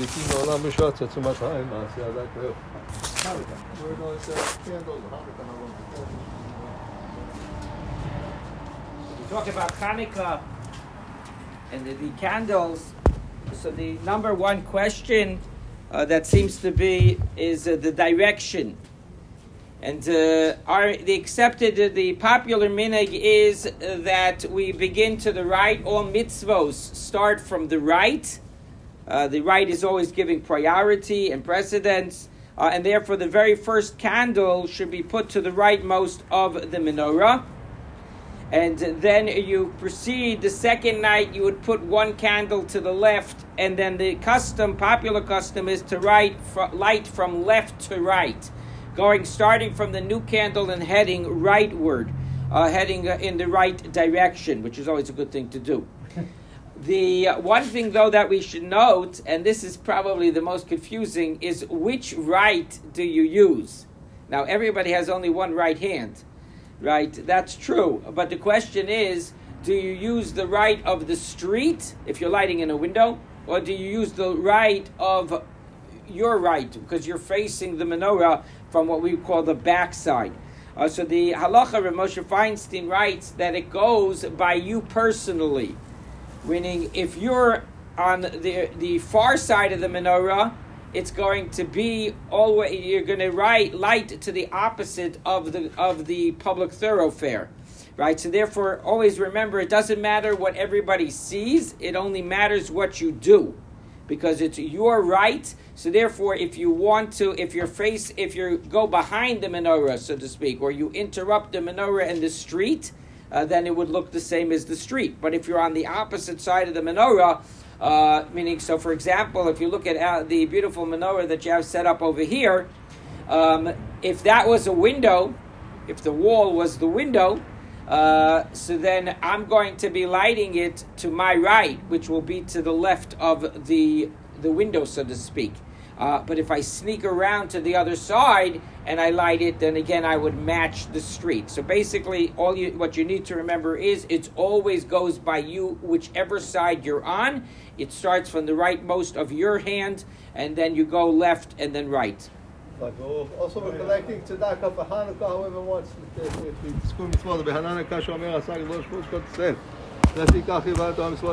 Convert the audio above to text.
לעיתים העולם בשעות Talk about Hanukkah and the, the, candles. So the number one question uh, that seems to be is uh, the direction, and uh, our, the accepted uh, the popular minhag is uh, that we begin to the right. All mitzvos start from the right, uh, the right is always giving priority and precedence. Uh, and therefore, the very first candle should be put to the rightmost of the menorah. And then you proceed the second night, you would put one candle to the left, and then the custom, popular custom, is to right, light from left to right going starting from the new candle and heading rightward, uh, heading in the right direction, which is always a good thing to do. the uh, one thing, though, that we should note, and this is probably the most confusing, is which right do you use? Now, everybody has only one right hand, right? That's true. But the question is, do you use the right of the street if you're lighting in a window, or do you use the right of your right because you're facing the menorah from what we call the backside. Uh, so the halacha Rav Moshe Feinstein writes that it goes by you personally, meaning if you're on the the far side of the menorah, it's going to be always you're going to write light to the opposite of the of the public thoroughfare, right? So therefore, always remember it doesn't matter what everybody sees; it only matters what you do because it's your right. So therefore, if you want to, if your face, if you go behind the menorah, so to speak, or you interrupt the menorah in the street, uh, then it would look the same as the street. But if you're on the opposite side of the menorah, uh, meaning, so for example, if you look at uh, the beautiful menorah that you have set up over here, um, if that was a window, if the wall was the window, uh, so then I'm going to be lighting it to my right, which will be to the left of the the window, so to speak. Uh, but if I sneak around to the other side and I light it, then again I would match the street. So basically, all you what you need to remember is it always goes by you, whichever side you're on. It starts from the rightmost of your hand, and then you go left and then right. Also we're collecting tzedakah for Hanukkah, whoever wants to, if we the